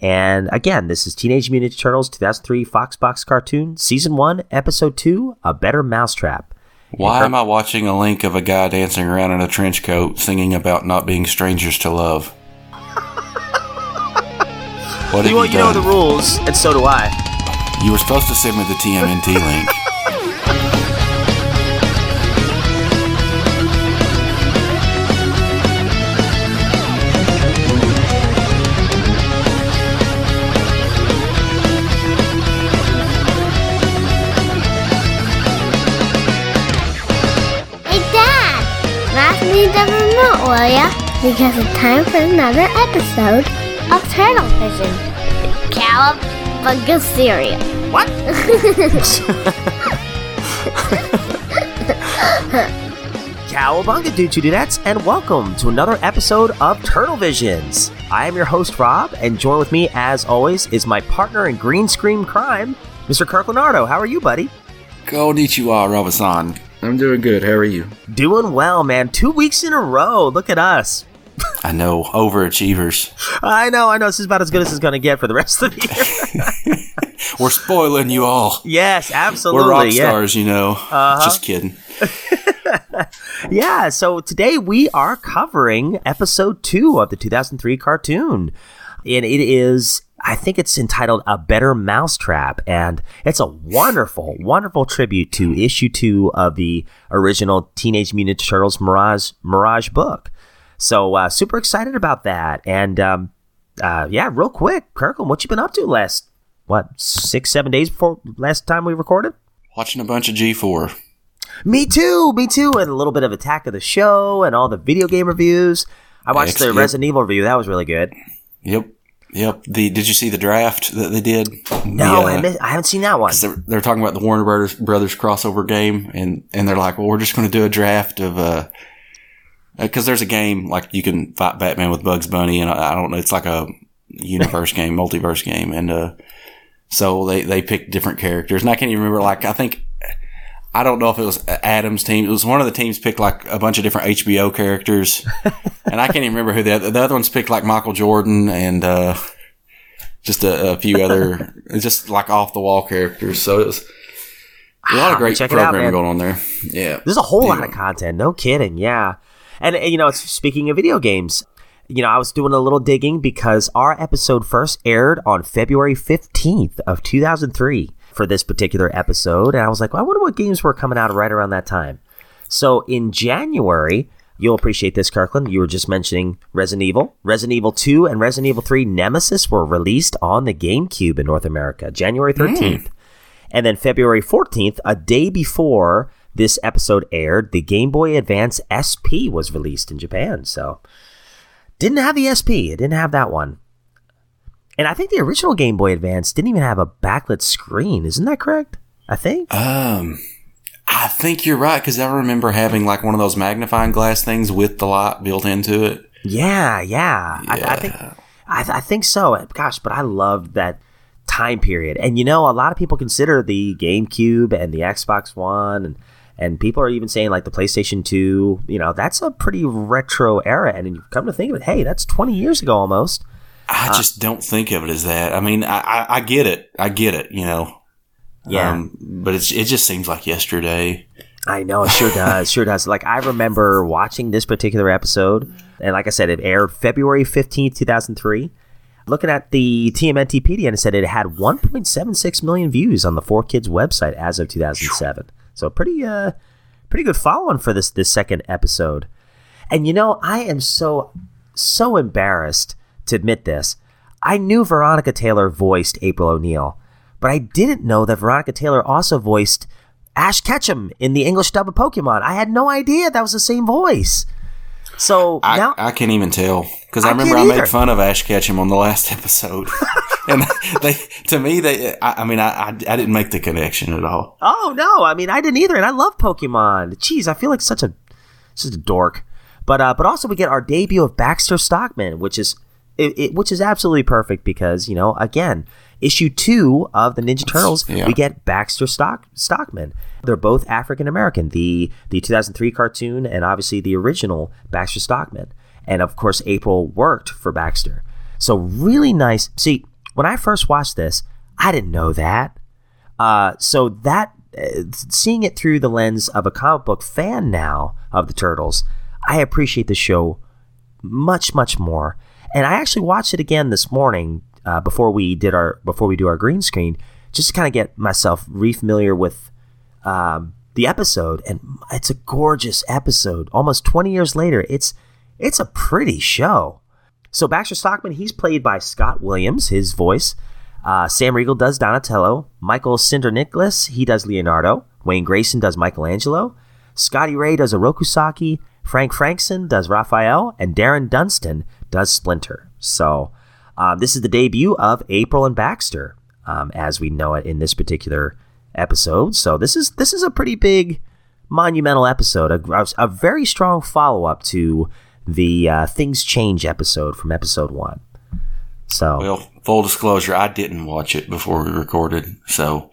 And again, this is Teenage Mutant Ninja Turtles 2003 Fox Box cartoon, season one, episode two, A Better Mousetrap. Why am I watching a link of a guy dancing around in a trench coat singing about not being strangers to love? what You, you, you know the rules, and so do I. You were supposed to send me the TMNT link. Remote, will ya? Because it's time for another episode of Turtle Vision. Cowabunga cereal. What? Cowabunga dude dudettes, and welcome to another episode of Turtle Visions. I am your host, Rob, and join with me, as always, is my partner in green screen crime, Mr. Kirk Leonardo. How are you, buddy? Konnichiwa, Robinson. I'm doing good. How are you? Doing well, man. Two weeks in a row. Look at us. I know, overachievers. I know, I know. This is about as good as it's going to get for the rest of the year. We're spoiling you all. yes, absolutely. We're rock yeah. stars, you know. Uh-huh. Just kidding. Yeah, so today we are covering episode two of the 2003 cartoon. And it is, I think it's entitled A Better Mousetrap. And it's a wonderful, wonderful tribute to issue two of the original Teenage Mutant Turtles Mirage, Mirage book. So, uh, super excited about that. And, um, uh, yeah, real quick, Kirkland, what you been up to last, what, six, seven days before last time we recorded? Watching a bunch of G4. Me too, me too, and a little bit of Attack of the Show and all the video game reviews. I watched the Excellent. Resident Evil review; that was really good. Yep. Yep. The Did you see the draft that they did? No, The, uh, I, miss, I haven't seen that one. they're, they're talking about the Warner Brothers, Brothers crossover game, and, and they're like, well, we're just going to do a draft of, uh, because there's a game like you can fight Batman with Bugs Bunny, and I, I don't know, it's like a universe game, multiverse game, and uh, so they they picked different characters, and I can't even remember. Like I think I don't know if it was Adam's team. It was one of the teams picked like a bunch of different HBO characters, and I can't even remember who the other, the other ones picked like Michael Jordan and uh, just a, a few other just like off the wall characters. So it was a lot of great Check it out, programming going on there. Yeah, There's a whole lot of content. No kidding. Yeah, and, and you know, speaking of video games, you know, I was doing a little digging because our episode first aired on February 15th of 2003 for this particular episode, and I was like, well, I wonder what games were coming out right around that time. So in January, you'll appreciate this, Kirkland. You were just mentioning Resident Evil. Resident Evil 2 and Resident Evil 3 Nemesis were released on the GameCube in North America, January 13th. And then February 14th, a day before this episode aired, the Game Boy Advance SP was released in Japan. So didn't have the SP. It didn't have that one. And I think the original Game Boy Advance didn't even have a backlit screen. Isn't that correct? I think. Um, I think you're right because I remember having like one of those magnifying glass things with the light built into it. Yeah, yeah. I, I think I, I think so. Gosh, but I loved that time period. And you know, a lot of people consider the GameCube and the Xbox One and and people are even saying like the PlayStation 2, you know, that's a pretty retro era. And you come to think of it, hey, that's 20 years ago almost. I just don't think of it as that. I mean, I, I, I get it. I get it. You know. Yeah. Um, but it's it just seems like yesterday. I know it sure does, sure does. Like I remember watching this particular episode, and like I said, it aired February fifteenth, two thousand three. Looking at the TMNTpedia, and it said it had 1.76 million views on the Four Kids website as of 2007. So pretty, uh, pretty good following for this this second episode. And you know, I am so so embarrassed to admit this. I knew Veronica Taylor voiced April O'Neil, but I didn't know that Veronica Taylor also voiced Ash Ketchum in the English dub of Pokemon. I had no idea that was the same voice. So I, now, I can't even tell because I, I remember I either. made fun of Ash Ketchum on the last episode, and they to me they I, I mean I, I I didn't make the connection at all. oh no, I mean I didn't either, and I love Pokemon. Jeez, I feel like such a such a dork. But uh, but also we get our debut of Baxter Stockman, which is it, it, which is absolutely perfect because you know again issue two of the Ninja Turtles yeah. we get Baxter Stock Stockman. They're both African American. The the 2003 cartoon and obviously the original Baxter Stockman, and of course April worked for Baxter. So really nice. See, when I first watched this, I didn't know that. Uh, so that uh, seeing it through the lens of a comic book fan now of the Turtles, I appreciate the show much much more. And I actually watched it again this morning uh, before we did our before we do our green screen, just to kind of get myself refamiliar with um, the episode. And it's a gorgeous episode. Almost 20 years later, it's it's a pretty show. So Baxter Stockman, he's played by Scott Williams, his voice. Uh, Sam Riegel does Donatello. Michael Sinterniklaas, he does Leonardo. Wayne Grayson does Michelangelo. Scottie Ray does Orokusaki. Frank Frankson does Raphael. And Darren Dunstan does Splinter. So uh, this is the debut of April and Baxter, um, as we know it in this particular episode. So this is this is a pretty big, monumental episode. A, a very strong follow up to the uh, Things Change episode from episode one. So Well, full disclosure, I didn't watch it before we recorded, so.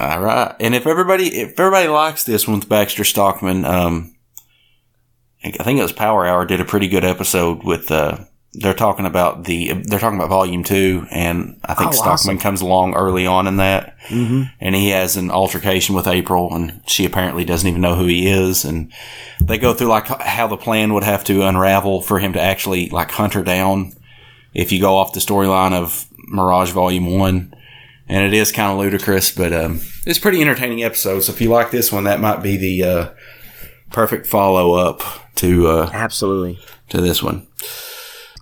All right, and if everybody if everybody likes this one with Baxter Stockman, um, I think it was Power Hour did a pretty good episode with uh, they're talking about the they're talking about volume two, and I think Oh, Stockman awesome. comes along early on in that, mm-hmm. and he has an altercation with April, and she apparently doesn't even know who he is, and they go through like how the plan would have to unravel for him to actually like hunt her down if you go off the storyline of Mirage Volume One, and it is kind of ludicrous, but um, it's pretty entertaining episode. So if you like this one, that might be the uh, perfect follow up to uh, absolutely. to this one.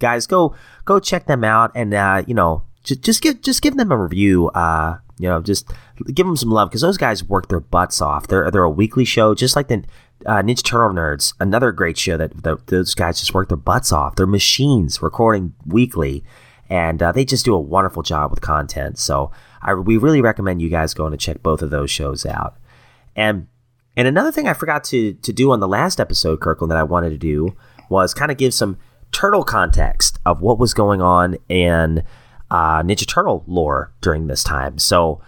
Guys go go check them out and uh, you know just, just give just give them a review uh, you know just give them some love because those guys work their butts off. They're they're a weekly show just like the uh, Ninja Turtle Nerds another great show that, that those guys just work their butts off. They're machines recording weekly and uh, they just do a wonderful job with content. So I, we really recommend you guys going to check both of those shows out. And and another thing I forgot to to do on the last episode, Kirkland, that I wanted to do was kind of give some turtle context of what was going on in uh, Ninja Turtle lore during this time. So,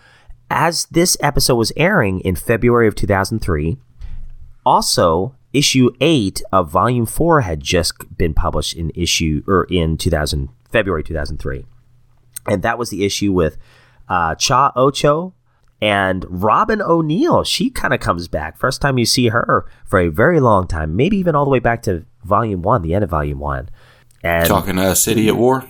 as this episode was airing in February of 2003, also issue eight of Volume Four had just been published in issue or in 2000 February 2003, and that was the issue with uh, Cha Ocho and Robyn O'Neil. She kind of comes back. First time you see her for a very long time, maybe even all the way back to Volume One, the end of Volume One. And Talking uh, City at War.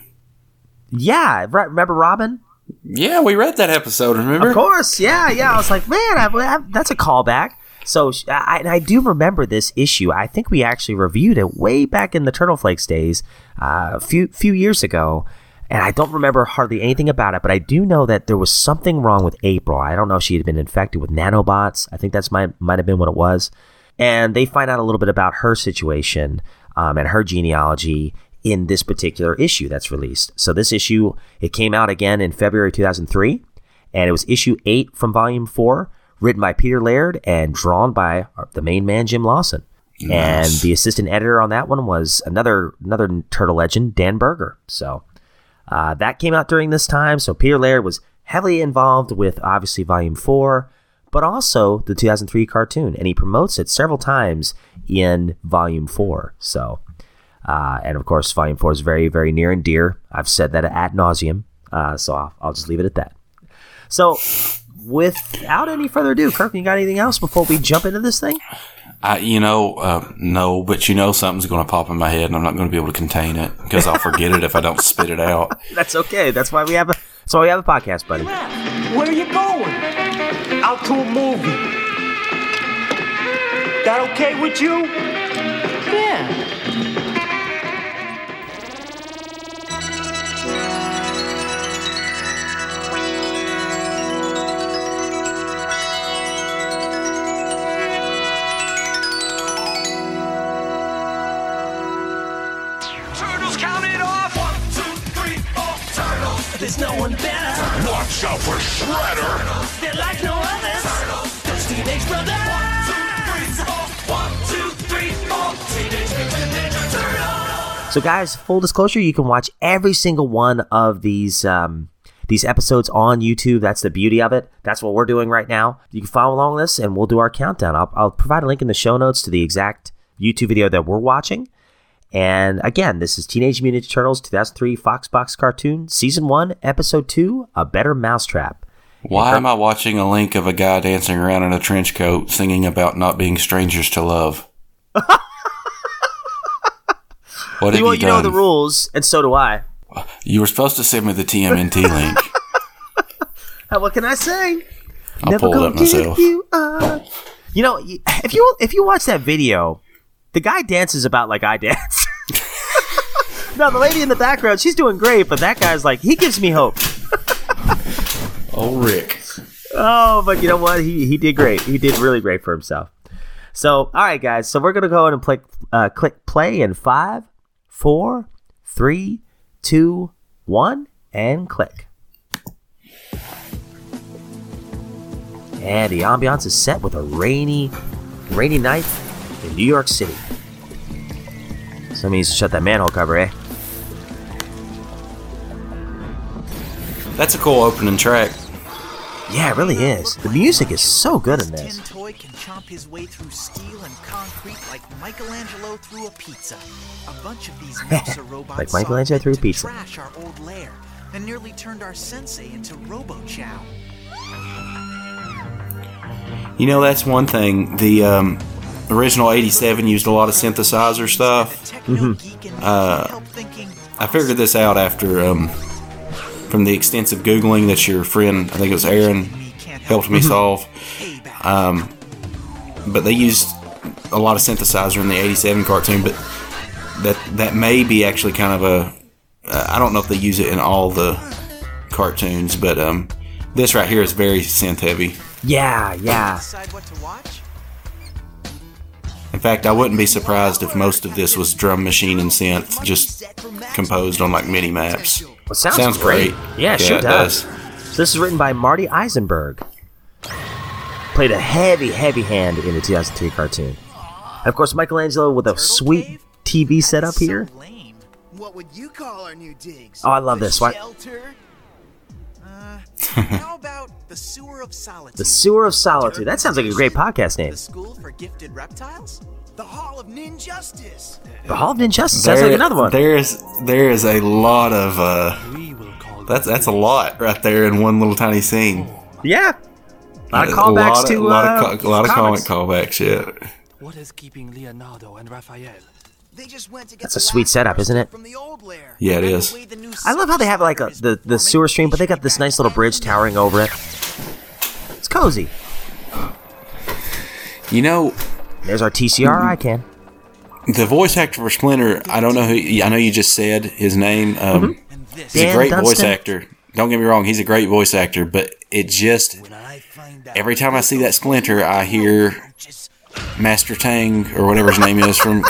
yeah, right, remember Robin? Yeah, we read that episode. Remember? Of course, yeah, yeah. I was like, man, I, I, that's a callback. So I, and I do remember this issue. I think we actually reviewed it way back in the Turtle Flakes days, uh, a few few years ago. And I don't remember hardly anything about it, but I do know that there was something wrong with April. I don't know if she had been infected with nanobots. I think that's might might have been what it was. And they find out a little bit about her situation um, and her genealogy in this particular issue that's released. So this issue it came out again in February 2003 and it was issue eight from volume four, written by Peter Laird and drawn by the main man Jim Lawson. And the assistant editor on that one was another another turtle legend, Dan Berger. So uh, that came out during this time. So Peter Laird was heavily involved with obviously volume four, but also the 2003 cartoon, and he promotes it several times in volume four. So, uh, and of course, volume four is very, very near and dear. I've said that ad nauseum. Uh, so I'll, I'll just leave it at that. So, without any further ado, Kirk, you got anything else before we jump into this thing? I, you know, uh, no, but you know something's going to pop in my head, and I'm not going to be able to contain it because I'll forget it if I don't spit it out. That's okay. That's why we have a. That's why we have a podcast, buddy. Where are you going? Out to a movie. That okay with you? Yeah. There's no one better. Watch out for Shredder! They're like no others. Turtles. Those teenage brothers. One, two, three, four. One, two, three, four. Teenage Mutant Ninja Turtles. So, guys, full disclosure, you can watch every single one of these um, these episodes on YouTube. That's the beauty of it. That's what we're doing right now. You can follow along with this, and we'll do our countdown. I'll, I'll provide a link in the show notes to the exact YouTube video that we're watching. And again, this is Teenage Mutant Ninja Turtles 2003 Fox Box cartoon, season one, episode two, A Better Mousetrap. Why am I watching a link of a guy dancing around in a trench coat singing about not being strangers to love? what have You, well, you, you know the rules, and so do I. You were supposed to send me the TMNT link. What can I say? I'll pull it up myself. You, you know, if you if you watch that video, the guy dances about like I dance. No, the lady in the background, she's doing great, but that guy's like, he gives me hope. Oh, Rick. Oh, but you know what? He he did great. He did really great for himself. So, all right, guys. So we're gonna go ahead and play, uh, click play in five, four, three, two, one, and click. And the ambiance is set with a rainy, rainy night in New York City. Somebody needs to shut that manhole cover, eh? That's a cool opening track. Yeah, it really is. The music is so good in Tin this. toy can chomp his way through steel and concrete like Michelangelo through a pizza. A bunch of these Mouser robots Like Michelangelo through a pizza. trash our old lair and nearly turned our sensei into Robo Chow. You know, that's one thing. The um, original 87 used a lot of synthesizer stuff. Mm-hmm. Uh, I figured this out after um, from the extensive Googling that your friend, I think it was Aaron, helped me solve. Um, but they used a lot of synthesizer in the 87 cartoon, but that that may be actually kind of a. Uh, I don't know if they use it in all the cartoons, but um, this right here is very synth heavy. Yeah, yeah. Decide what to watch? In fact, I wouldn't be surprised if most of this was drum machine and synth, just composed on like mini maps. Well, it sounds, Sounds great. great. Yeah, it Yeah, sure does. does. So this is written by Marty Isenberg. Played a heavy, heavy hand in the 2003 cartoon. And of course, Michelangelo with a sweet TV setup here. Lame. What would you call our new digs? Oh, I love The this. Why- Shelter? Uh, how about the Sewer of Solitude? The Sewer of Solitude. That sounds like a great podcast name. The School for Gifted Reptiles? The Hall of Ninjustice. The Hall of Injustice sounds like another one. There is there is a lot of uh, that's that's a lot right there in one little tiny scene. Yeah. A lot of A callbacks lot of- to a lot uh, of co- a lot of comic callbacks. Yeah, What is keeping Leonardo and Raphael? They just went to get That's a sweet setup, isn't it? From the old lair. yeah, it And is. the way the new I love how they have like a, the the sewer stream, but they got this nice little bridge towering over it. It's cozy. You know, There's our TCR icon. the voice actor for Splinter. I don't know who. I know you just said his name. Um, And this He's Dan a great voice actor. Don't get me wrong. He's a great voice actor, but it just I find out every time I see that Splinter, I hear Master Tang or whatever his name is from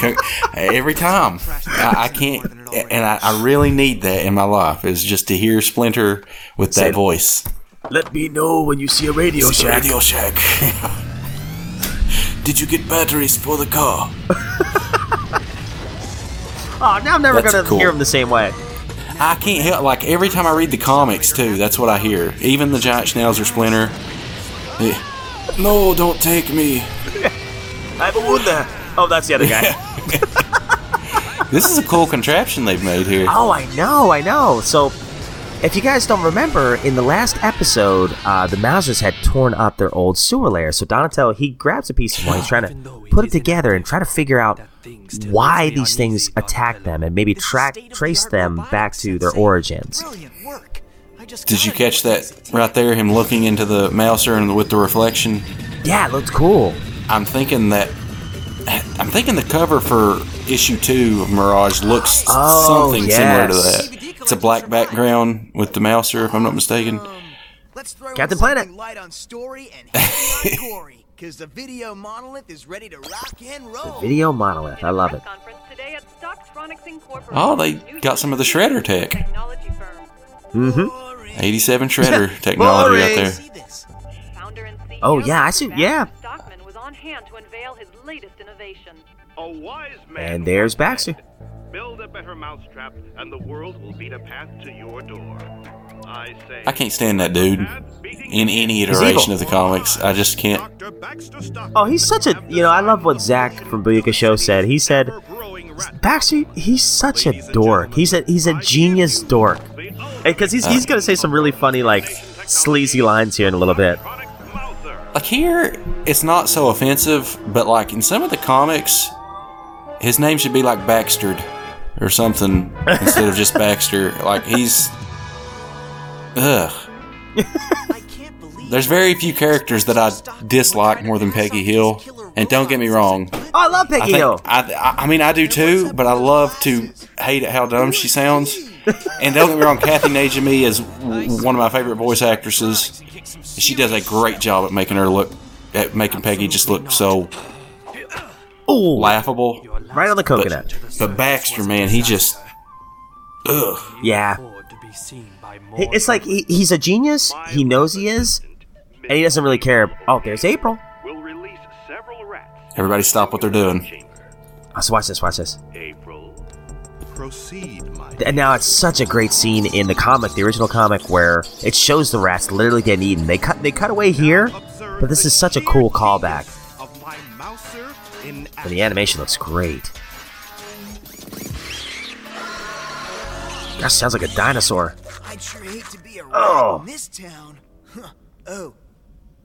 every time. I, I can't, and I, I really need that in my life is just to hear Splinter with that voice. Let me know when you see a Radio Shack. Radio Shack. Did you get batteries for the car? Oh, now I'm never That's gonna cool. hear him the same way. I can't help like every time I read the comics too. That's what I hear. Even the giant Schnauzer Splinter. eh, No, don't take me. I have a wound there. Oh, that's the other guy. This is a cool contraption they've made here. oh, I know, I know. So, if you guys don't remember, in the last episode, uh, the Mousers had torn up their old sewer lair. So Donatello he grabs a piece of one, he's trying to put it together and try to figure out why these things attack them and maybe track trace them back to their origins. brilliant work. I just Did you catch that right there? Him looking into the mouser and with the reflection. Yeah, it looks cool. I'm thinking that. I'm thinking the cover for issue two of Mirage looks Oh, something similar to that. It's a black background with the mouser, if I'm not mistaken. Let's throw Captain Planet. light on story and heavy Corey, because the video monolith is ready to rock and roll. Video monolith, I love it. Conference today at Stocktronics Incorporated, Oh, they got some of the shredder tech. Mm-hmm. 87 shredder technology out there. See this? Founder and CEO Oh, yeah, I see- yeah. Stockman was on hand to unveil his latest innovation. A wise man. And there's Baxter. Said, Build a better mousetrap, and the world will beat a path to your door. I say. I can't stand that dude in any iteration of the comics. I just can't. Dr. Baxter Stockman. Oh, he's such a you know. I love what Zach from Booyaka Show said. He said Baxter, he's such a dork. He's a he's a genius dork. Because he's he's gonna say some really funny like sleazy lines here in a little bit. Like here, it's not so offensive, but like in some of the comics, his name should be like Baxtered or something instead of just Baxter. Like he's, ugh. There's very few characters that I dislike more than Peggy Hill, and don't get me wrong. Oh, I love Peggy I think- Hill. I, I, I mean, I do too, but I love to hate how dumb she sounds. And don't get me wrong, Kathy Najimy is one of my favorite voice actresses. She does a great job at making her look, at making Peggy just look so laughable. Right on the coconut. But, but Baxter, man, he just, ugh. Yeah. He- It's like he, he's a genius. He knows he is, and he doesn't really care. Oh, there's April. Everybody stop what they're doing. Ah, Let's watch this. Watch this. Proceed, my And now it's such a great scene in the comic, the original comic, where it shows the rats literally getting eaten. They cut they cut away here, but this is such a cool callback. In And the animation looks great. Gosh, sounds like a dinosaur. I'd sure hate to be a rat Oh. in this town. Huh. Oh,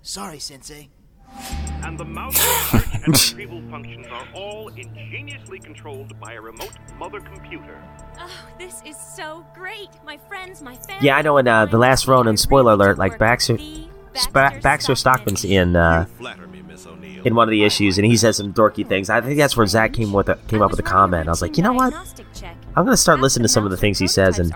sorry, Sensei. And the mouse search and retrieval functions are all ingeniously controlled by a remote mother computer. Oh, this is so great. My friends, my family. Yeah, I know. In uh, the last Ronin, spoiler alert, like Baxter, Spa- Baxter Stockman's in uh, in one of the issues, and he says some dorky things. I think that's where Zach came with a, came up with a comment. I was like, you know what? I'm gonna start listening to some of the things he says, and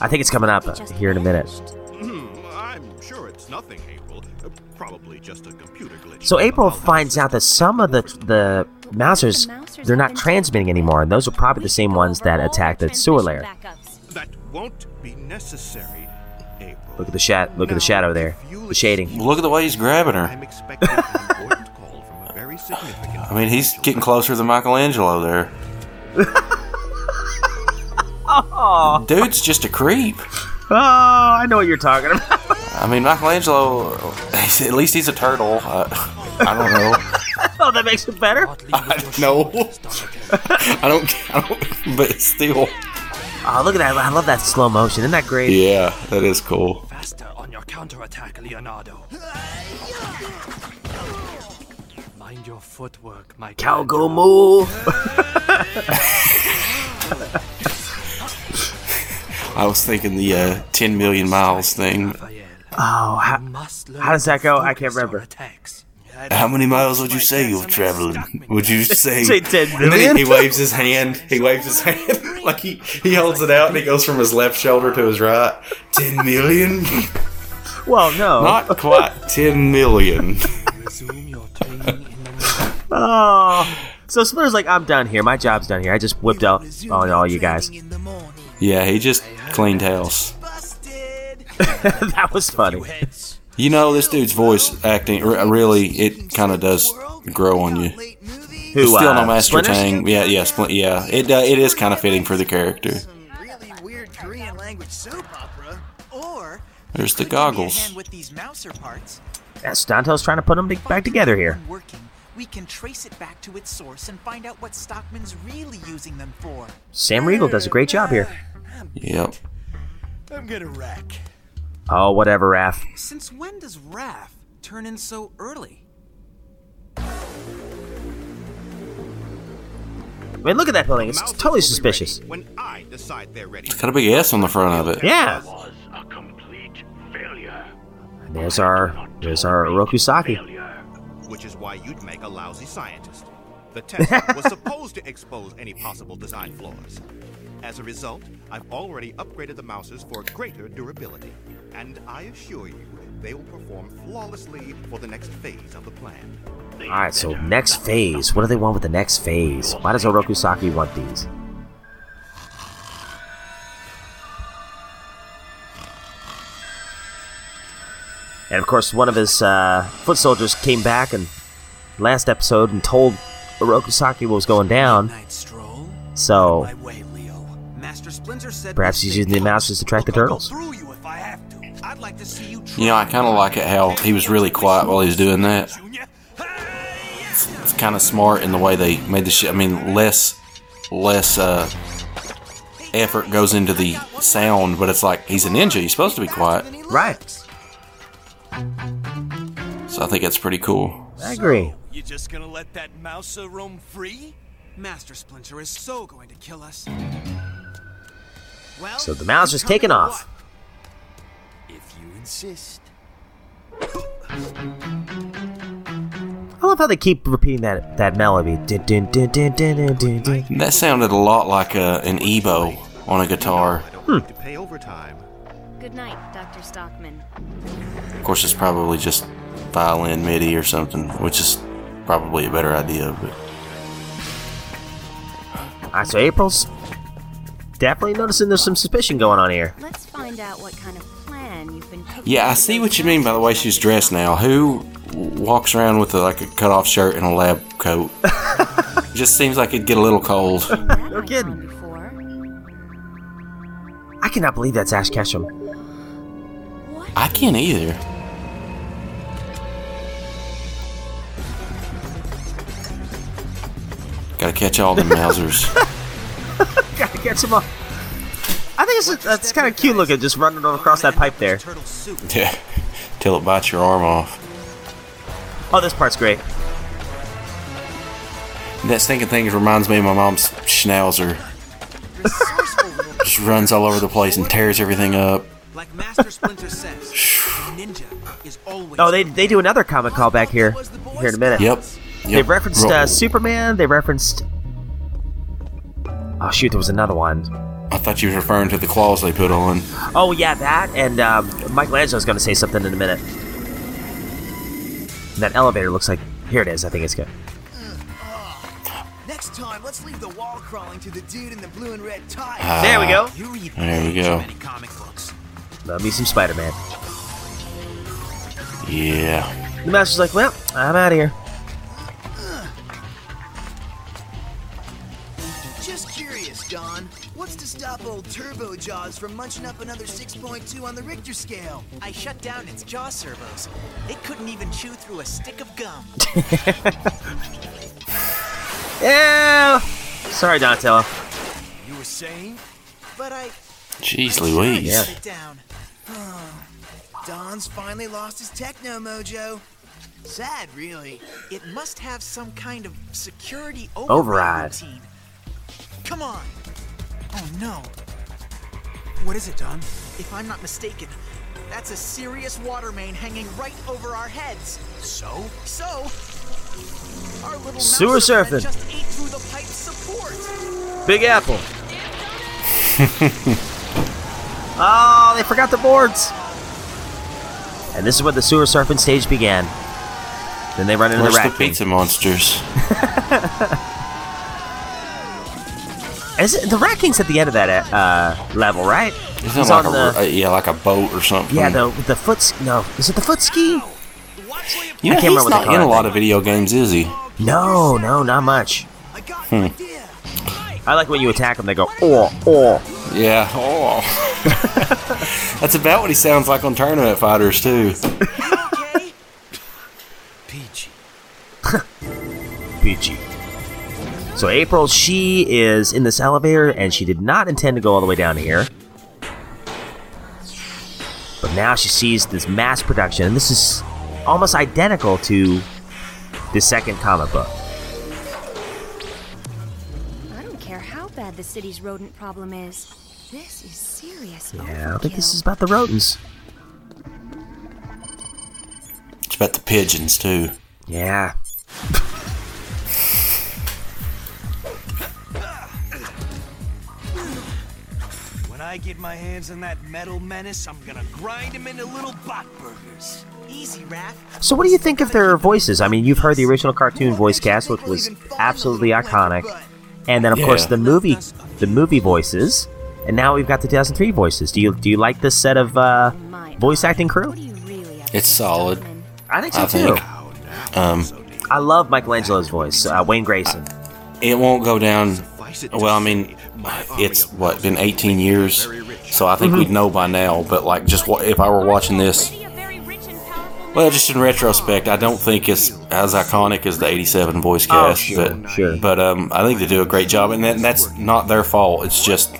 I think it's coming up uh, here in a minute. Hmm, I'm sure it's nothing, April. Uh, Probably just a computer glitch. So April finds out that some of the the mousers they're not transmitting anymore, and those are probably the same ones that attacked the sewer layer. That won't be necessary, April. Look at the shat. Look at the shadow there. The shading. Look at the way he's grabbing her. I'm expecting an important call from a very significant. I mean, he's getting closer than Michelangelo there. Oh, Dude's just a creep. oh, I know what you're talking about. I mean, Michelangelo, at least he's a turtle. Uh, I don't know. oh, that makes it better. no. I don't, I don't, but still. Oh, look at that! I love that slow motion. Isn't that great? Yeah, that is cool. Faster on your counterattack, Leonardo. Mind your footwork, my Calgo move. I was thinking the uh, 10 million miles thing. Oh, how, how does that go? I can't remember. How many miles would you say you've traveled? Would you say? Say 10 And then he, he waves his hand. He waves his hand like he he holds it out and he goes from his left shoulder to his right. Ten million? Well, no. Not quite ten million. Oh. So Splinter's like, I'm done here. My job's done here. I just whipped out on all you guys. Yeah, he just cleaned house. that was funny. You know, this dude's voice acting really it kind of does grow on you. Who, It's still uh, no Master Splinters? Tang. Yeah, yeah, Splint. Yeah, it uh, it is kind of fitting for the character. Weird Korean language soap opera. Or There's the give me a goggles. with these mouser parts. Yes, Danto's trying to put them back together here. We can trace it back to its source and find out what Stockman's really using them for. Sam Riegel does a great job here. Yep. I'm gonna wreck. Oh, whatever, Raph. Since when does Raph turn in so early? I mean, look at that building. It's totally suspicious. When I decide they're ready. It's got a big S on the front of it. Yeah. And there's our there's our Orokusaki. Which is why you'd make a lousy scientist. The test was supposed to expose any possible design flaws. As a result, I've already upgraded the mouses for greater durability. And I assure you, they will perform flawlessly for the next phase of the plan. All right, so next phase. What do they want with the next phase? Why does Orokusaki want these? And of course, one of his uh, foot soldiers came back and last episode and told Orokusaki what was going down. So Master Splinter said perhaps he's using the mousers to track the turtles. I'd like to see you You know, I kind of like it how he was really quiet while he was doing that. It's kind of smart in the way they made the shit. I mean, less less uh, effort goes into the sound, but it's like he's a ninja. He's supposed to be quiet, right? So I think that's pretty cool. I agree. You just gonna let that mouse roam free? Master Splinter is so going to kill us. Well, So the mouse you is come taking in off. What? If you insist. I love how they keep repeating that that melody. That sounded a lot like a, an EBow on a guitar. Hmm. To pay overtime. Good night, Dr. Stockman. Of course, it's probably just violin MIDI or something, which is probably a better idea. But Alright, so April's definitely noticing there's some suspicion going on here. Let's find out what kind of plan you've been cooking. yeah, I see what you mean by the way she's dressed now. Who walks around with a, like a cut off shirt and a lab coat? just seems like it'd get a little cold. No kidding. I cannot believe that's Ash Ketchum. I can't either. Gotta catch all the Mousers. Gotta catch him up. I think it's that's kind of cute looking, just running across that pipe there. yeah, till it bites your arm off. Oh, this part's great. That stinking thing reminds me of my mom's schnauzer. Just runs all over the place and tears everything up. Like Master Splinter says, ninja is always. Oh, they they do another comic callback here here in a minute. Yep. They referenced uh, Superman. They referenced. Oh shoot, there was another one. I thought you were referring to the claws they put on. Oh yeah, that and um, Michelangelo's going to say something in a minute. That elevator looks like here it is. I think it's good. Next time, let's leave the wall crawling to the dude in the blue and red tie. Ah. There we go. You read There we go. many comic books. Love me some Spider-Man. Yeah. The master's like, well, I'm out of here. Just curious, Don. What's to stop old Turbo Jaws from munching up another 6.2 on the Richter scale? I shut down its jaw servos. It couldn't even chew through a stick of gum. Yeah. Sorry, Donatello. You were saying? But I Jeez Louise. Yeah. shut it down. Don's finally lost his techno mojo. Sad, really. It must have some kind of security Override. override routine. Come on. Oh no. What is it, Don? If I'm not mistaken, that's a serious water main hanging right over our heads. So? So, our little Sewer mouser surfing. just ate through the pipe support. Big Apple. oh, they forgot the boards. And this is where the sewer surfing stage began. Then they run into Where's the the rat king. pizza monsters? Is it, the rat king's at the end of that uh, level, right? Isn't He's it like a, on the- uh, yeah, like a boat or something? Yeah, the the foot. No, is it the foot ski? You I can't he's remember what they not in a lot of video games, is he? No, no, not much. Hmm. I like when you attack them. They go oh oh. Yeah. Oh. That's about what he sounds like on Tournament Fighters too. Peachy. Peachy. So April, she is in this elevator, and she did not intend to go all the way down here. But now she sees this mass production, and this is almost identical to the second comic book. I don't care how bad the city's rodent problem is. This is serious. Yeah, I think this is about the rodents. It's about the pigeons too. Yeah. I get my hands on that metal menace, I'm gonna grind him into little bot burgers. Easy, Raph. So, what do you think of their voices? I mean, you've heard the original cartoon voice cast, which was absolutely iconic, and then of course the movie, the movie voices, and now we've got the 2003 voices. Do you do you like this set of uh, voice acting crew? It's solid. I think so I too. think. Um, I love Michelangelo's voice, uh, Wayne Grayson. it won't go down. Well, I mean, it's what been 18 years, so I think Mhm. we'd know by now. But like, just wa- if I were watching this Well, just in retrospect, I don't think it's as iconic as the '87 voice cast, Oh, cast, sure, but sure. but um, I think they do a great job, and that, that's not their fault. It's just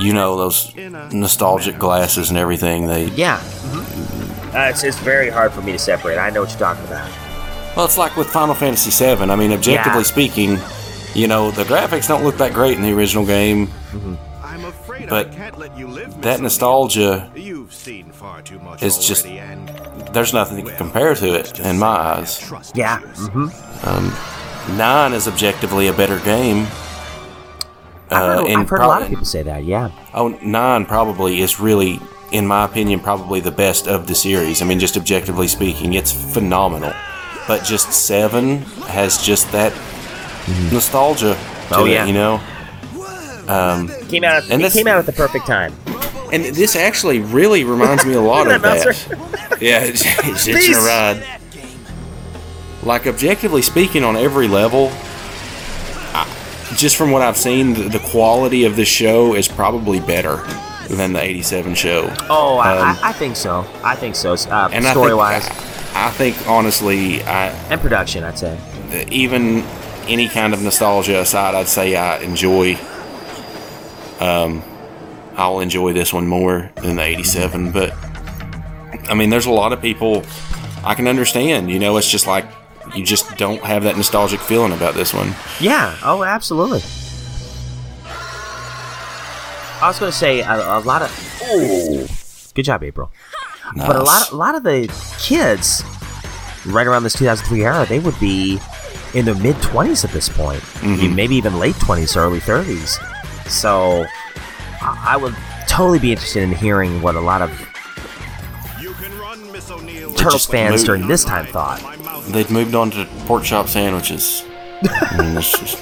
you know those nostalgic glasses and everything. They Yeah. Uh, it's, it's very hard for me to separate. I know what you're talking about. well, it's like with Final Fantasy VII. I mean, objectively Yeah. speaking, you know the graphics don't look that great in the original game, I'm afraid but I can't let you live, that nostalgia You've seen far too much is just and there's nothing that can compare to it in my eyes. Yeah. Mm-hmm. Um, Nine is objectively a better game. I've heard, Uh, I've heard a lot of people say that. Yeah. Oh, nine probably is really, in my opinion, probably the best of the series. I mean, just objectively speaking, it's phenomenal. But just seven has just that nostalgia to Oh, it, yeah. you know. Um, Came out. At, And it this- came out at the perfect time. and this actually really reminds me a lot of that. that yeah, it's, it's hitching a ride. Like objectively speaking, on every level, I, just from what I've seen, the, the quality of this show is probably better than the '87 show. Oh, I, Um, I, I think so. I think so. Uh, and I story think- wise I think honestly, I and production, I'd say. even any kind of nostalgia aside, I'd say I enjoy. Um, I'll enjoy this one more than the '87, but I mean, there's a lot of people I can understand. You know, it's just like you just don't have that nostalgic feeling about this one. Yeah. Oh, absolutely. I was going to say a, a lot of. Oh, good job, April. But a lot, a lot of the kids, right around this 2003 era, they would be in their mid 20s at this point, Mhm. maybe even late 20s, early 30s. So, I would totally be interested in hearing what a lot of Turtles fans moved- during this time thought. They'd moved on to pork chop sandwiches. I, mean, just-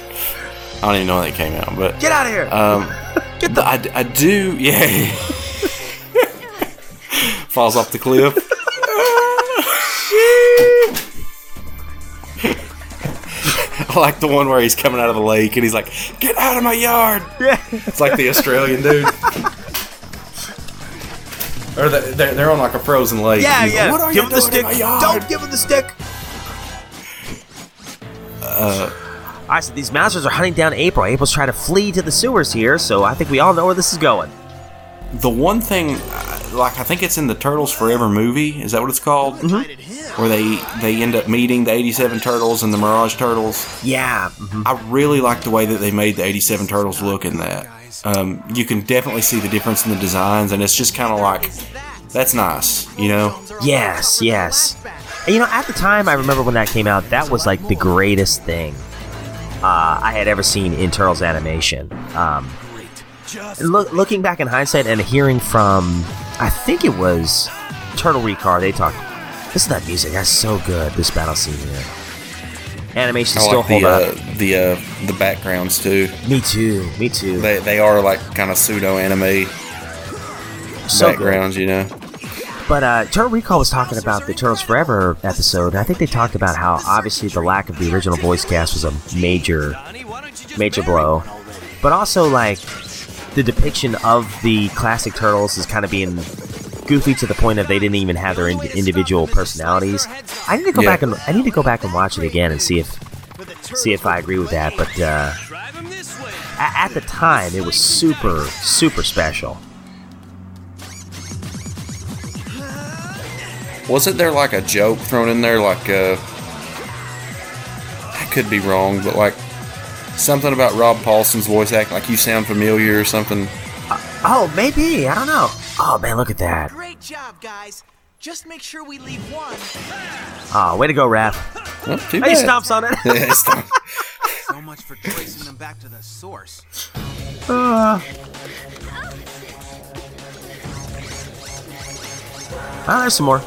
I don't even know when they came out, but Get out of here! Um, Get the- I, I do, yeah. Falls off the cliff. I like the one where he's coming out of the lake and he's like, "Get out of my yard!" Yeah, it's like the Australian dude. Or the, they're, they're on like a frozen lake. Yeah, He's like, yeah. what are give you him the stick. Don't give him the stick. Uh, I said these monsters are hunting down April. April's trying to flee to the sewers here, so I think we all know where this is going. The one thing, like I think it's in the Turtles Forever movie. Is that what it's called? Mm-hmm. Where they they end up meeting the '87 Turtles and the Mirage Turtles. Yeah, mhm. I really like the way that they made the '87 Turtles look in that. Um, you can definitely see the difference in the designs, and it's just kind of like that's nice, you know. Yes, yes. And, you know, at the time, I remember when that came out, that was like the greatest thing uh, I had ever seen in Turtles animation. Um, look, looking back in hindsight and hearing from, I think it was Turtle Recall, they talked. Listen to that music. That's so good. This battle scene here. Animation I still like hold the up. uh, the uh, the backgrounds too. Me too. Me too. They they are like kind of pseudo anime So good. backgrounds, you know. But uh, Turtle Recall was talking about the Turtles Forever episode. I think they talked about how obviously the lack of the original voice cast was a major, major blow. But also like the depiction of the classic Turtles is kind of being goofy to the point of they didn't even have their ind- individual personalities. I need to go Yeah. back and I need to go back and watch it again and see if see if I agree with that. But uh, at the time, it was super super special. Wasn't there like a joke thrown in there, like uh, I could be wrong, but like something about Rob Paulson's voice acting like you sound familiar or something. Uh, oh, maybe I don't know. Oh man, look at that. Great job, guys. Just make sure we leave one. Oh, way to go, Raph. Well, too Hey, bad. stomps on it. Yeah, stomp- So much for tracing them back to the source. Uh. Oh, there's some more.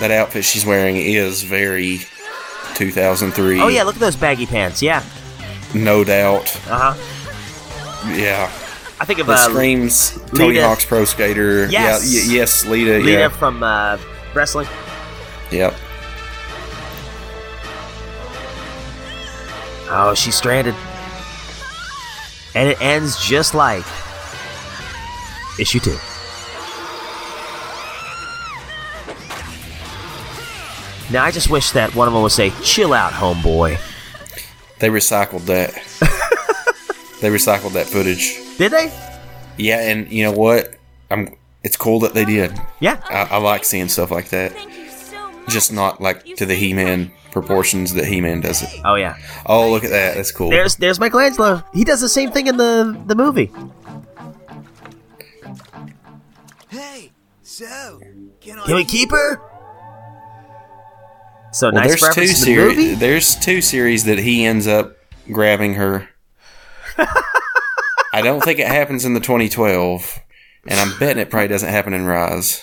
That outfit she's wearing is very 2003. Oh yeah, look at those baggy pants. Yeah. no doubt. Uh huh. Yeah, I think of uh, screams Tony Lita. Hawk's Pro Skater. Yes. Yeah, y- yes, Lita. Lita yeah, from uh, wrestling. yep. Oh, she's stranded. And it ends just like issue two. Now I just wish that one of them would say, "Chill out, homeboy." They recycled that. they recycled that footage. Did they? Yeah, and you know what? I'm. It's cool that they did. Yeah, I, I like seeing stuff like that. Just not like to the He-Man proportions that He-Man does it. Oh yeah. Oh, look at that. That's cool. There's there's Michelangelo. He does the same thing in the the movie. Hey, so can I Can we keep her? So well, nice there's two to the series. There's two series that he ends up grabbing her. I don't think it happens in the 2012, and I'm betting it probably doesn't happen in Rise.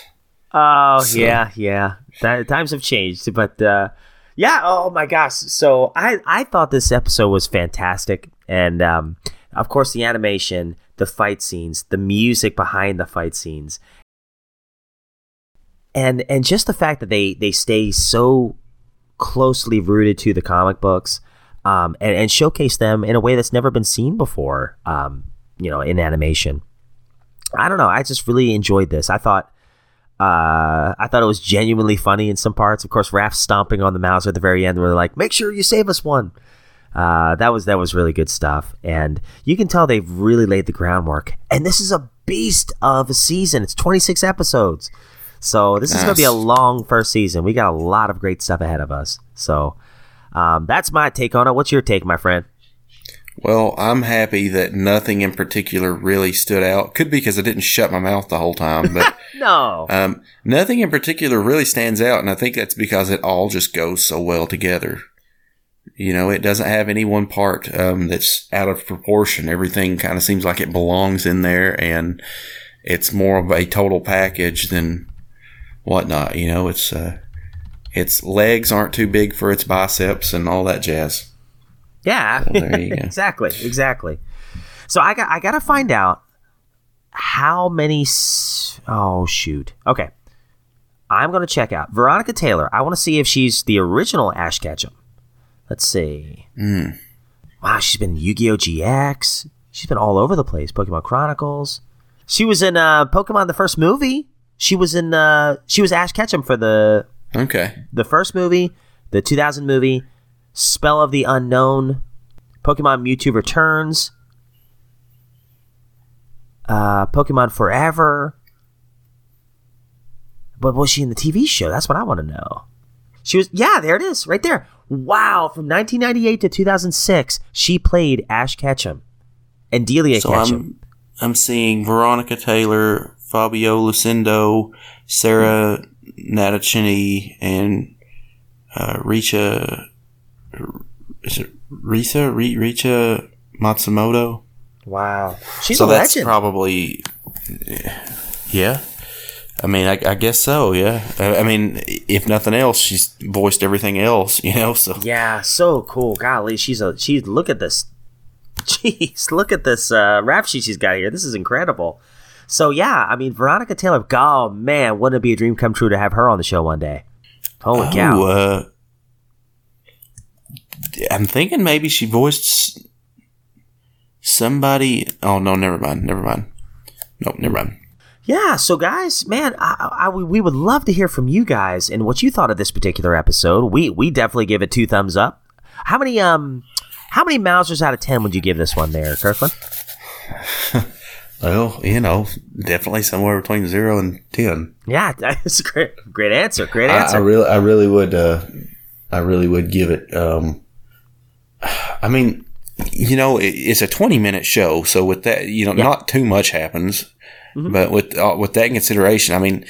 Oh So- yeah, yeah. That, times have changed, but uh, yeah. Oh my gosh. So I I thought this episode was fantastic, and um, of course the animation, the fight scenes, the music behind the fight scenes, and and just the fact that they they stay so closely rooted to the comic books, um, and and showcase them in a way that's never been seen before. Um, you know, in animation. I don't know. I just really enjoyed this. I thought. Uh, I thought it was genuinely funny in some parts. Of course, Raph stomping on the mouse at the very end, where they're like, "Make sure you save us one." Uh, that was that was really good stuff, and you can tell they've really laid the groundwork. And this is a beast of a season. It's 26 episodes, so this is going to be a long first season. We got a lot of great stuff ahead of us. So um, that's my take on it. What's your take, my friend? Well, I'm happy that nothing in particular really stood out. Could be because I didn't shut my mouth the whole time, but No. um, nothing in particular really stands out, and I think that's because it all just goes so well together. You know, it doesn't have any one part um, that's out of proportion. Everything kind of seems like it belongs in there, and it's more of a total package than whatnot. You know, it's uh, its legs aren't too big for its biceps and all that jazz. Yeah, Well, there you go. exactly, exactly. So I got I got to find out how many. S- oh shoot. Okay, I'm gonna check out Veronica Taylor. I want to see if she's the original Ash Ketchum. Let's see. Mm. Wow, she's been Yu-Gi-Oh GX. She's been all over the place. Pokemon Chronicles. She was in uh, Pokemon the first movie. She was in. Uh, she was Ash Ketchum for the Okay. the first movie, the 2000 movie, Spell of the Unknown, Pokemon Mewtwo Returns, uh, Pokemon Forever. But was she in the TV show? That's what I want to know. She was, yeah, there it is, right there. Wow, from 1998 to 2006, she played Ash Ketchum and Delia So Ketchum. I'm I'm seeing Veronica Taylor, Fabio Lucindo, Sarah Natochenny, and uh, Richa. Is it Risa? Ri- Richa Matsumoto. Wow, she's so a that's legend. probably yeah. I mean, I, I guess so. Yeah. I, I mean, if nothing else, she's voiced everything else. You know. So Yeah, so cool. Golly, she's a she's look at this. Jeez, look at this uh, rap sheet she's got here. This is incredible. So yeah, I mean Veronica Taylor. Oh man, wouldn't it be a dream come true to have her on the show one day? Holy Oh, cow! uh, I'm thinking maybe she voiced somebody. Oh no, never mind. Never mind. Nope, never mind. Yeah, so guys, man, I, I, we would love to hear from you guys and what you thought of this particular episode. We we definitely give it two thumbs up. How many um how many Mousers out of ten would you give this one there, Kirkland? Well, you know, definitely somewhere between zero and ten. Yeah, that's a great great answer. Great answer. I really, I really would, uh, I really would give it. Um, I mean, you know, it, it's a twenty-minute show, so with that, you know, not too much happens. But with uh, with that in consideration, I mean,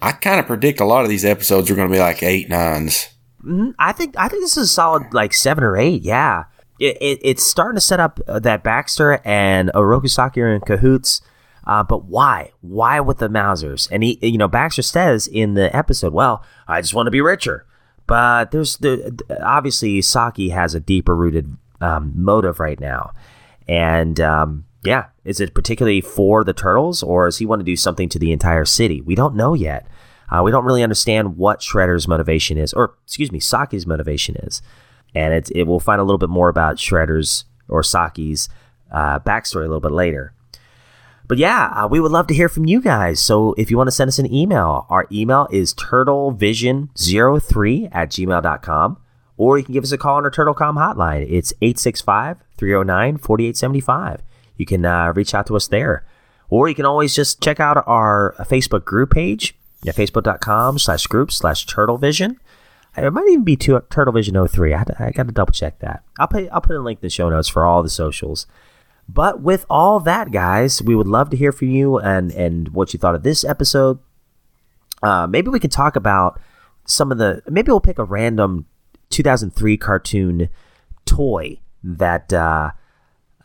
I kind of predict a lot of these episodes are going to be like eight nines. Mhm. I think I think this is a solid like seven or eight. Yeah, it, it, it's starting to set up uh, that Baxter and Oroku Saki are in cahoots. Uh, but why? Why with the Mousers? And he, you know, Baxter says in the episode, "Well, I just want to be richer." But there's the obviously Saki has a deeper rooted um, motive right now, and um, yeah, is it particularly for the turtles, or does he want to do something to the entire city? We don't know yet. Uh, we don't really understand what Shredder's motivation is, or excuse me, Saki's motivation is, and it it will find a little bit more about Shredder's or Saki's uh, backstory a little bit later. But yeah, uh, we would love to hear from you guys. So if you want to send us an email, our email is turtlevision03 at gmail.com. Or you can give us a call on our TurtleCom hotline. It's 865 309 4875. You can uh, reach out to us there. Or you can always just check out our Facebook group page at facebook.com slash group slash turtlevision. It might even be to turtlevision03. I, I got to double check that. I'll put, I'll put a link in the show notes for all the socials. But with all that, guys, we would love to hear from you and and what you thought of this episode. Uh, maybe we can talk about some of the. Maybe we'll pick a random 2003 cartoon toy that uh,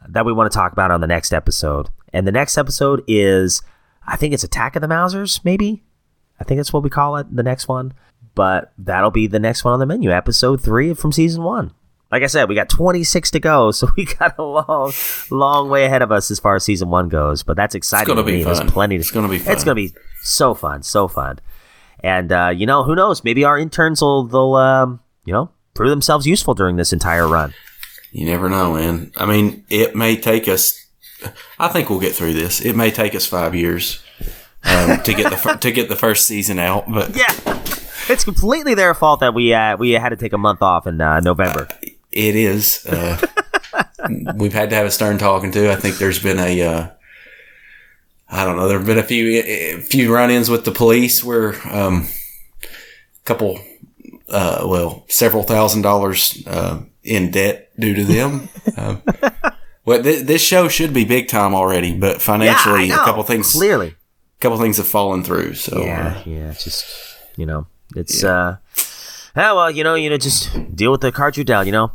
that we want to talk about on the next episode. And the next episode is, I think it's Attack of the Mousers, Maybe I think that's what we call it. The next one, but that'll be the next one on the menu. Episode three from season one like I said, we got 26 to go, so we got a long, long way ahead of us as far as season one goes. But that's exciting. It's gonna to be me. fun. There's plenty. To, It's gonna be Fun. It's gonna be so fun, so fun. And uh, you know, who knows? Maybe our interns will, they'll, um, you know, prove themselves useful during this entire run. You never know, man. I mean, it may take us. I think we'll get through this. It may take us five years um, to get the to get the first season out, but yeah, it's completely their fault that we uh, we had to take a month off in uh, November. it is. Uh, we've had to have a stern talking to. I think there's been a. Uh, I don't know. There have been a few a few run-ins with the police where um, a couple, uh, well, several thousand dollars uh, in debt due to them. um, well, th- this show should be big time already, but financially, Yeah, a couple things Clearly. a couple things have fallen through. So yeah, uh, yeah, just you know, it's uh, yeah, well, you know, you know, just deal with the cards you're dealt, you know.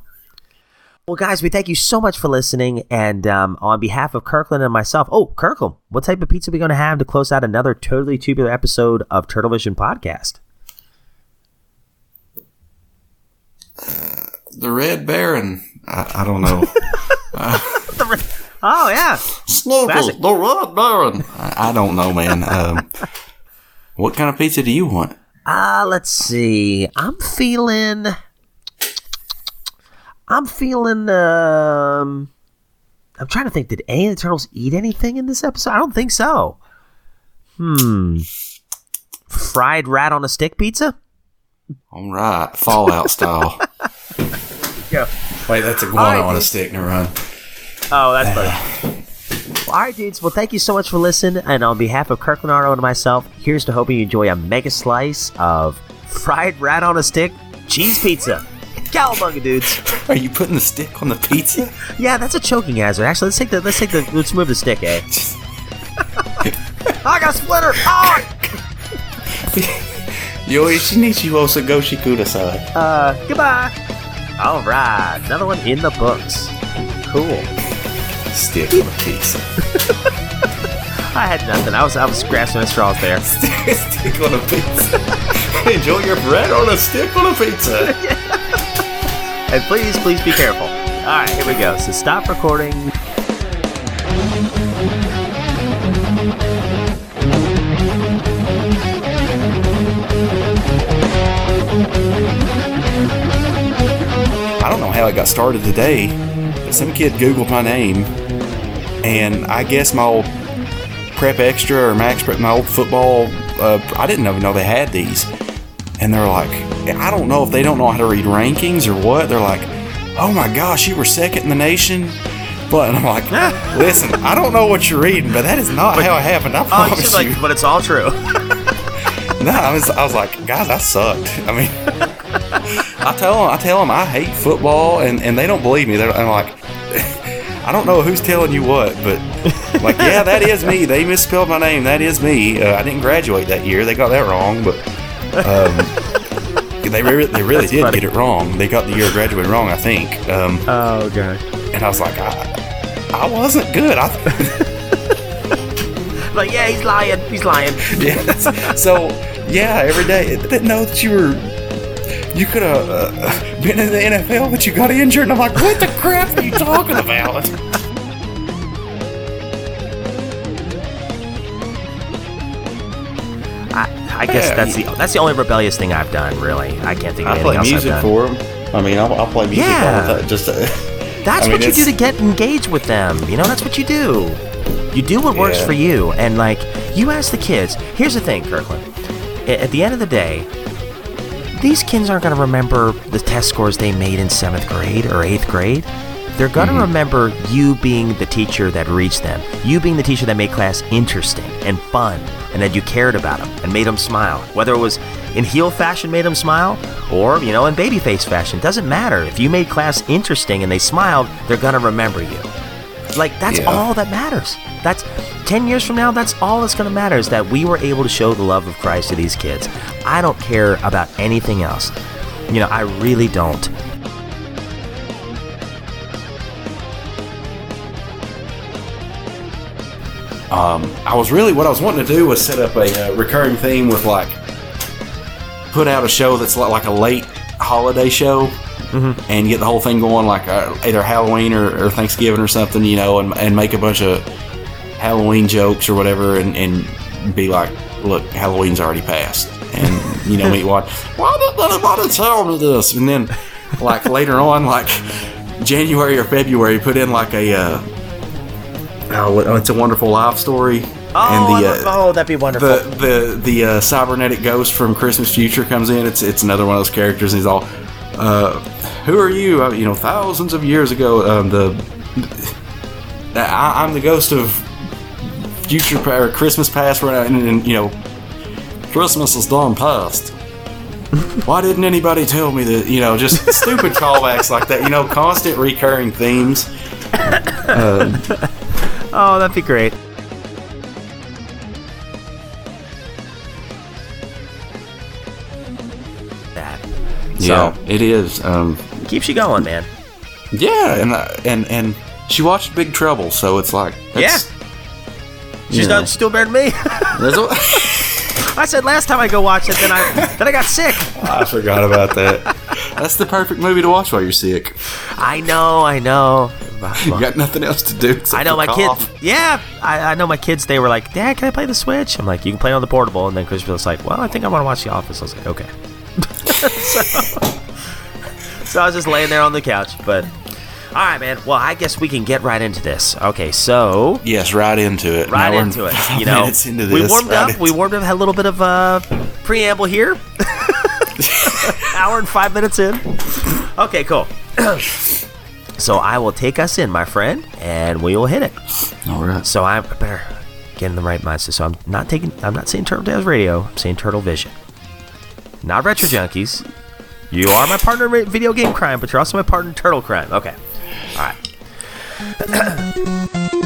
Well, guys, we thank you so much for listening, and um, on behalf of Kirkland and myself, oh, Kirkland, what type of pizza are we going to have to close out another totally tubular episode of Turtle Vision podcast? the Red Baron. I, I don't know. Oh yeah, Snoopy, Classic. the Red Baron. I, I don't know, man. Um, what kind of pizza do you want? Uh, let's see. I'm feeling. I'm feeling. Um, I'm trying to think. Did any of the turtles eat anything in this episode? I don't think so. Hmm. Fried rat on a stick pizza. All right, Fallout style. Yeah. Wait, that's iguana All right, on a dude. stick. Never mind. Oh, that's funny. Well, all right, dudes. Well, thank you so much for listening. And on behalf of Kirk Leonardo and myself, here's to hoping you enjoy a mega slice of fried rat on a stick cheese pizza. Cowabunga, dudes. Are you putting the stick on the pizza? Yeah, that's a choking hazard. Actually, let's take the let's take the let's move the stick, eh? I got splinter. Oh! Yoshinichi Osagoshi Kudasai. Uh, goodbye. All right, another one in the books. Cool. Stick on a pizza. I had nothing. I was I was grasping at straws there. stick on a pizza. Enjoy your bread on a stick on a pizza. And please, please be careful. All right, here we go. So stop recording. I don't know how I got started today, but some kid Googled my name, and I guess my old Prep Extra or Max Prep, my old football, uh, I didn't even know they had these. And they're like, I don't know if they don't know how to read rankings or what. They're like, oh my gosh, you were second in the nation. But and I'm like, listen, I don't know what you're reading, but that is not how it happened. I Oh, promise she's like, you. but it's all true. No, I was, I was like, guys, I sucked. I mean, I tell them, I tell them I hate football, and, and they don't believe me. They're, I'm like, I don't know who's telling you what, but like, yeah, that is me. They misspelled my name. That is me. Uh, I didn't graduate that year. They got that wrong, but um, they re- they really did get it wrong. They got the year of graduating wrong, I think. Um, oh god. And I was like, I, I wasn't good. I. like, yeah, he's lying. He's lying. yeah. So yeah, every day. Didn't know that you were. You could have uh, been in the NFL, but you got injured. And I'm like, what the crap are you talking about? I, I guess Yeah, that's you- the that's the only rebellious thing I've done. Really, I can't think of I anything play else music I've done. for them. I mean, I'll, I'll play music Yeah. all the time. Just, uh, That's I mean, what you do to get engaged with them. You know, that's what you do. You do what works Yeah. for you. And, like, you ask the kids. Here's the thing, Kirkland. At the end of the day, these kids aren't going to remember the test scores they made in seventh grade or eighth grade. They're going to Mm-hmm. remember you being the teacher that reached them, you being the teacher that made class interesting and fun, and that you cared about them and made them smile. Whether it was in heel fashion made them smile, or you know in baby face fashion, doesn't matter. If you made class interesting and they smiled, they're going to remember you. Like that's Yeah. all that matters. That's 10 years from now, that's all that's going to matter is that we were able to show the love of Christ to these kids. I don't care about anything else. You know, I really don't. Um, I was really what I was wanting to do was set up a uh, recurring theme with like put out a show that's li- like a late holiday show and get the whole thing going like uh, either Halloween or, or Thanksgiving or something, you know, and, and make a bunch of Halloween jokes or whatever, and, and be like, look, Halloween's already passed, and you know, me what? Why didn't anybody tell me this? And then like later on, like January or February, put in like a. Uh, Oh, it's a wonderful life story. Oh, and the, uh, oh, that'd be wonderful. the the the uh, cybernetic ghost from Christmas Future comes in. It's it's another one of those characters. And he's all, uh, "Who are you?" Uh, you know, thousands of years ago, um, the I, I'm the ghost of future or Christmas past, where and, and you know, Christmas is done past. Why didn't anybody tell me that? You know, just stupid callbacks like that. You know, constant recurring themes. Um, oh, that'd be great. That. yeah, it is. Um, keeps you going, man. Yeah, and uh, and and she watched Big Trouble, so it's like it's, She's you know. done still better than me. There's a- I said last time I go watch it, then I then I got sick. I forgot about that. That's the perfect movie to watch while you're sick. I know, I know. You got nothing else to do. except I know for my kids. Yeah, I, I know my kids. They were like, "Dad, can I play the Switch?" I'm like, "You can play it on the portable." And then Chris was like, "Well, I think I want to watch The Office." I was like, "Okay." so, so I was just laying there on the couch. But all right, man. Well, I guess we can get right into this. Okay, so Yes, right into it. right Now into it. You know, into we warmed right up. We warmed up. Had a little bit of a preamble here. Hour and five minutes in. Okay, cool. so I will take us in, my friend, and we will hit it. All right. So I better get in the right mindset. So I'm not taking. I'm not saying Turtle Tales Radio. I'm saying Turtle Vision. Not Retro Junkies. You are my partner in video game crime, but you're also my partner in turtle crime. Okay. All right.